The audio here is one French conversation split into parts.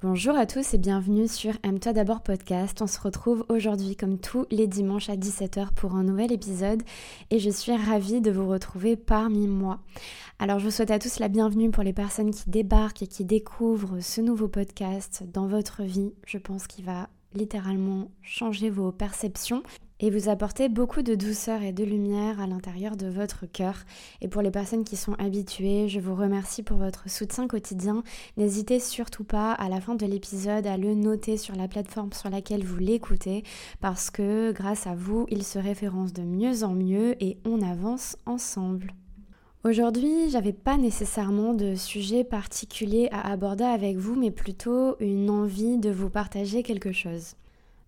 Bonjour à tous et bienvenue sur Aime-toi d'abord podcast. On se retrouve aujourd'hui comme tous les dimanches à 17h pour un nouvel épisode et je suis ravie de vous retrouver parmi moi. Alors je vous souhaite à tous la bienvenue pour les personnes qui débarquent et qui découvrent ce nouveau podcast dans votre vie. Je pense qu'il va littéralement changer vos perceptions et vous apporter beaucoup de douceur et de lumière à l'intérieur de votre cœur. Et pour les personnes qui sont habituées, je vous remercie pour votre soutien quotidien. N'hésitez surtout pas à la fin de l'épisode à le noter sur la plateforme sur laquelle vous l'écoutez parce que grâce à vous, il se référence de mieux en mieux et on avance ensemble. Aujourd'hui, j'avais pas nécessairement de sujet particulier à aborder avec vous, mais plutôt une envie de vous partager quelque chose.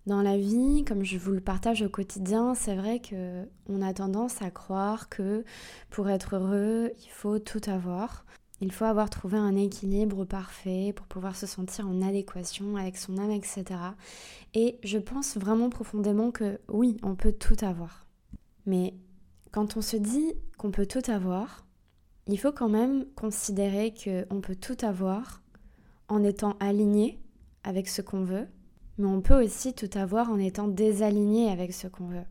Dans la vie, comme je vous le partage au quotidien, c'est vrai que on a tendance à croire que pour être heureux, il faut tout avoir. Il faut avoir trouvé un équilibre parfait pour pouvoir se sentir en adéquation avec son âme, etc. Et je pense vraiment profondément que oui, on peut tout avoir. Mais quand on se dit qu'on peut tout avoir, il faut quand même considérer qu'on peut tout avoir en étant aligné avec ce qu'on veut, mais on peut aussi tout avoir en étant désaligné avec ce qu'on veut.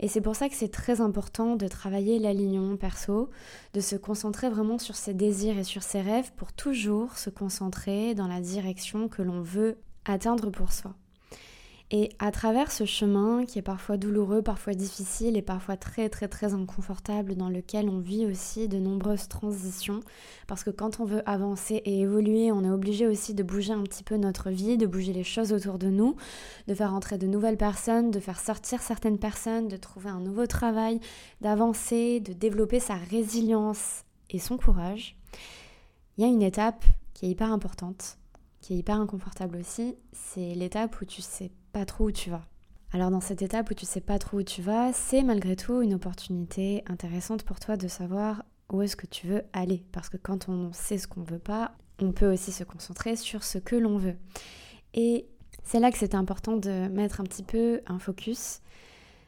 Et c'est pour ça que c'est très important de travailler l'alignement perso, de se concentrer vraiment sur ses désirs et sur ses rêves pour toujours se concentrer dans la direction que l'on veut atteindre pour soi. Et à travers ce chemin qui est parfois douloureux, parfois difficile et parfois très très très inconfortable, dans lequel on vit aussi de nombreuses transitions, parce que quand on veut avancer et évoluer, on est obligé aussi de bouger un petit peu notre vie, de bouger les choses autour de nous, de faire entrer de nouvelles personnes, de faire sortir certaines personnes, de trouver un nouveau travail, d'avancer, de développer sa résilience et son courage. Il y a une étape qui est hyper importante, qui est hyper inconfortable aussi, c'est l'étape où tu sais pas trop où tu vas. Alors dans cette étape où tu sais pas trop où tu vas, c'est malgré tout une opportunité intéressante pour toi de savoir où est-ce que tu veux aller. Parce que quand on sait ce qu'on veut pas, on peut aussi se concentrer sur ce que l'on veut. Et c'est là que c'est important de mettre un petit peu un focus.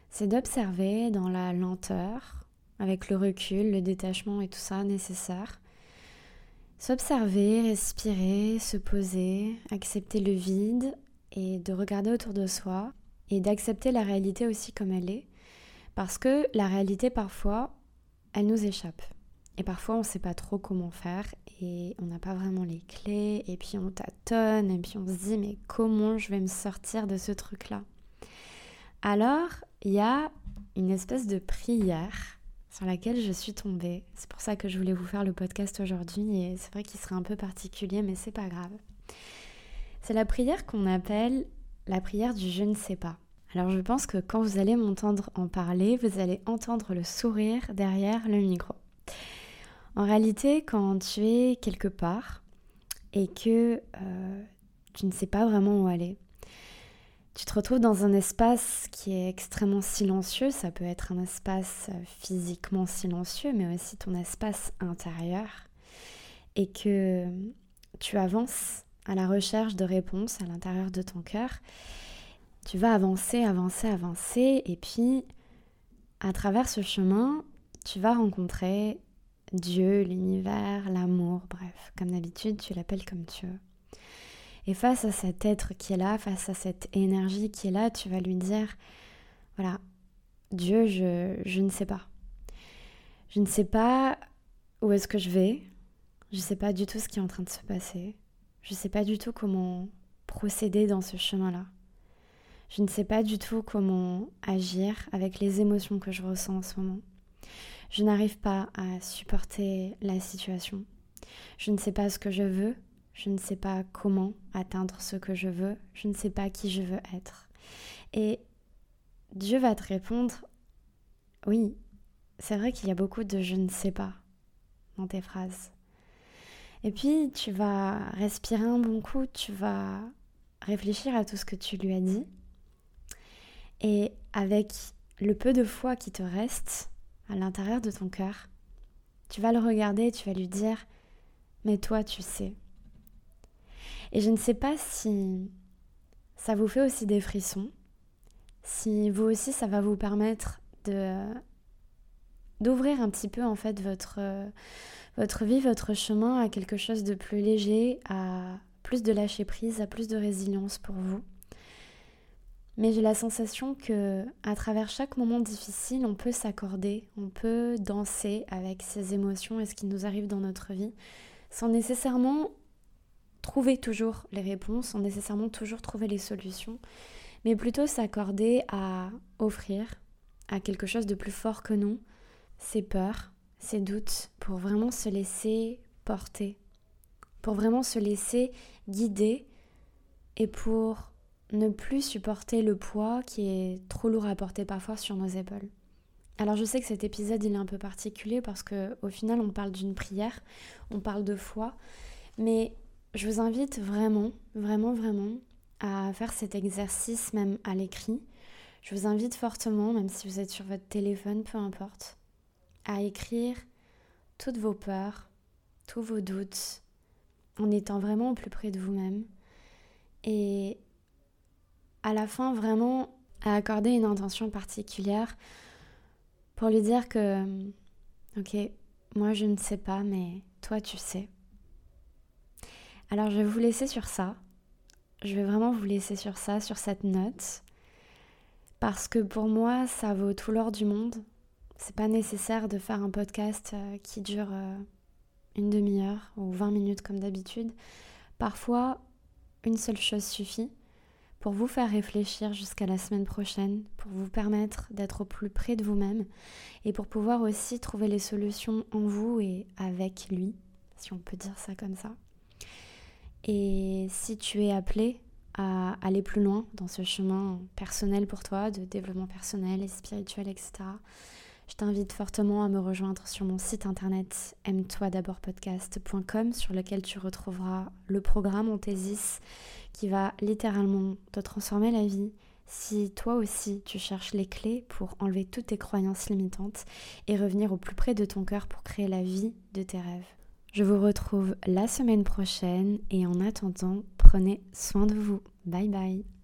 C'est d'observer dans la lenteur, avec le recul, le détachement et tout ça nécessaire. S'observer, respirer, se poser, accepter le vide, et de regarder autour de soi et d'accepter la réalité aussi comme elle est. Parce que la réalité, parfois, elle nous échappe. Et parfois, on ne sait pas trop comment faire et on n'a pas vraiment les clés. Et puis, on tâtonne et puis on se dit, mais comment je vais me sortir de ce truc-là? Alors, il y a une espèce de prière sur laquelle je suis tombée. C'est pour ça que je voulais vous faire le podcast aujourd'hui. Et c'est vrai qu'il serait un peu particulier, mais c'est pas grave. C'est la prière qu'on appelle la prière du je ne sais pas. Alors je pense que quand vous allez m'entendre en parler, vous allez entendre le sourire derrière le micro. En réalité, quand tu es quelque part et que euh, tu ne sais pas vraiment où aller, tu te retrouves dans un espace qui est extrêmement silencieux, ça peut être un espace physiquement silencieux, mais aussi ton espace intérieur, et que tu avances à la recherche de réponses à l'intérieur de ton cœur, tu vas avancer, avancer, avancer, et puis à travers ce chemin, tu vas rencontrer Dieu, l'univers, l'amour, bref, comme d'habitude, tu l'appelles comme tu veux. Et face à cet être qui est là, face à cette énergie qui est là, tu vas lui dire, voilà, Dieu, je, je ne sais pas. Je ne sais pas où est-ce que je vais. Je ne sais pas du tout ce qui est en train de se passer. Je ne sais pas du tout comment procéder dans ce chemin-là. Je ne sais pas du tout comment agir avec les émotions que je ressens en ce moment. Je n'arrive pas à supporter la situation. Je ne sais pas ce que je veux. Je ne sais pas comment atteindre ce que je veux. Je ne sais pas qui je veux être. Et Dieu va te répondre, oui, c'est vrai qu'il y a beaucoup de je ne sais pas dans tes phrases. Et puis, tu vas respirer un bon coup, tu vas réfléchir à tout ce que tu lui as dit. Et avec le peu de foi qui te reste à l'intérieur de ton cœur, tu vas le regarder et tu vas lui dire, mais toi, tu sais. Et je ne sais pas si ça vous fait aussi des frissons, si vous aussi, ça va vous permettre de d'ouvrir un petit peu en fait votre votre vie, votre chemin à quelque chose de plus léger, à plus de lâcher prise, à plus de résilience pour vous. Mais j'ai la sensation que à travers chaque moment difficile, on peut s'accorder, on peut danser avec ses émotions et ce qui nous arrive dans notre vie, sans nécessairement trouver toujours les réponses, sans nécessairement toujours trouver les solutions, mais plutôt s'accorder à offrir à quelque chose de plus fort que nous ses peurs, ses doutes, pour vraiment se laisser porter, pour vraiment se laisser guider et pour ne plus supporter le poids qui est trop lourd à porter parfois sur nos épaules. Alors je sais que cet épisode il est un peu particulier parce que au final on parle d'une prière, on parle de foi, mais je vous invite vraiment, vraiment, vraiment à faire cet exercice même à l'écrit. Je vous invite fortement, même si vous êtes sur votre téléphone, peu importe, à écrire toutes vos peurs, tous vos doutes, en étant vraiment au plus près de vous-même. Et à la fin, vraiment, à accorder une intention particulière pour lui dire que, ok, moi je ne sais pas, mais toi tu sais. Alors je vais vous laisser sur ça. Je vais vraiment vous laisser sur ça, sur cette note. Parce que pour moi, ça vaut tout l'or du monde. C'est pas nécessaire de faire un podcast euh, qui dure euh, une demi-heure ou 20 minutes comme d'habitude. Parfois, une seule chose suffit pour vous faire réfléchir jusqu'à la semaine prochaine, pour vous permettre d'être au plus près de vous-même et pour pouvoir aussi trouver les solutions en vous et avec lui, si on peut dire ça comme ça. Et si tu es appelé à aller plus loin dans ce chemin personnel pour toi, de développement personnel et spirituel, etc., je t'invite fortement à me rejoindre sur mon site internet aime-toi d'abord podcast.com sur lequel tu retrouveras le programme Ontésis qui va littéralement te transformer la vie si toi aussi tu cherches les clés pour enlever toutes tes croyances limitantes et revenir au plus près de ton cœur pour créer la vie de tes rêves. Je vous retrouve la semaine prochaine et en attendant, prenez soin de vous. Bye bye.